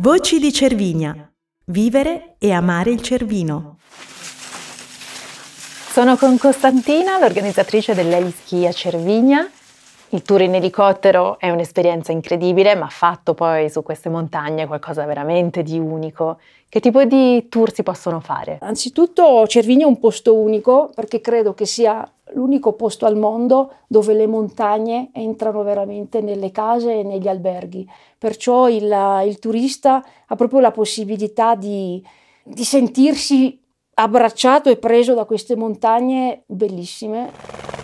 Voci di Cervinia. Vivere e amare il Cervino. Sono con Costantina, l'organizzatrice dell'Eliski a Cervinia. Il tour in elicottero è un'esperienza incredibile, ma fatto poi su queste montagne qualcosa veramente di unico. Che tipo di tour si possono fare? Anzitutto Cervinia è un posto unico perché credo che sia l'unico posto al mondo dove le montagne entrano veramente nelle case e negli alberghi. Perciò il, il turista ha proprio la possibilità di, di sentirsi abbracciato e preso da queste montagne bellissime.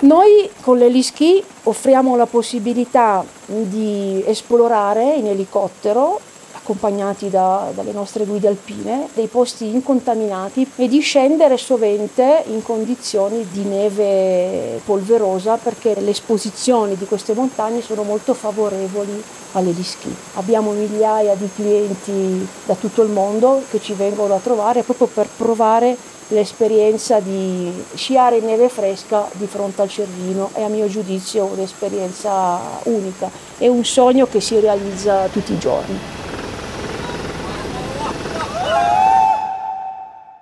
Noi con l'Eliski offriamo la possibilità di esplorare in elicottero accompagnati da, dalle nostre guide alpine, dei posti incontaminati e di scendere sovente in condizioni di neve polverosa perché le esposizioni di queste montagne sono molto favorevoli alle schi. Abbiamo migliaia di clienti da tutto il mondo che ci vengono a trovare proprio per provare l'esperienza di sciare in neve fresca di fronte al Cervino è a mio giudizio un'esperienza unica, è un sogno che si realizza tutti i giorni.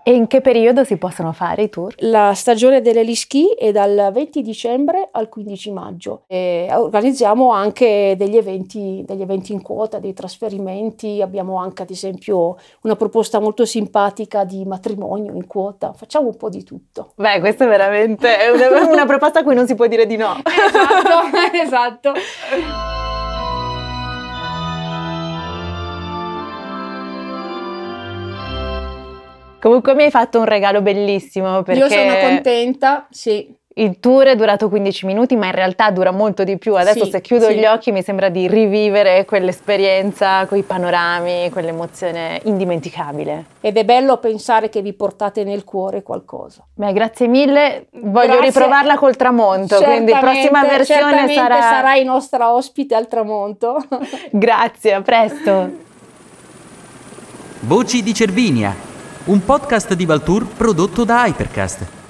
E in che periodo si possono fare i tour? La stagione dell'Eliski è dal 20 dicembre al 15 maggio e organizziamo anche degli eventi, degli eventi in quota, dei trasferimenti, abbiamo anche ad esempio una proposta molto simpatica di matrimonio in quota, facciamo un po' di tutto. Beh, questa è veramente una, una proposta a cui non si può dire di no. esatto, esatto. Comunque mi hai fatto un regalo bellissimo perché... Io sono contenta, sì. Il tour è durato 15 minuti, ma in realtà dura molto di più. Adesso sì, se chiudo sì. gli occhi mi sembra di rivivere quell'esperienza, quei panorami, quell'emozione indimenticabile. Ed è bello pensare che vi portate nel cuore qualcosa. Beh, grazie mille. Voglio Grazie. riprovarla col tramonto, quindi prossima versione certamente sarà... sarai nostra ospite al tramonto. Grazie, a presto. Voci di Cervinia, un podcast di Valtour prodotto da Hypercast.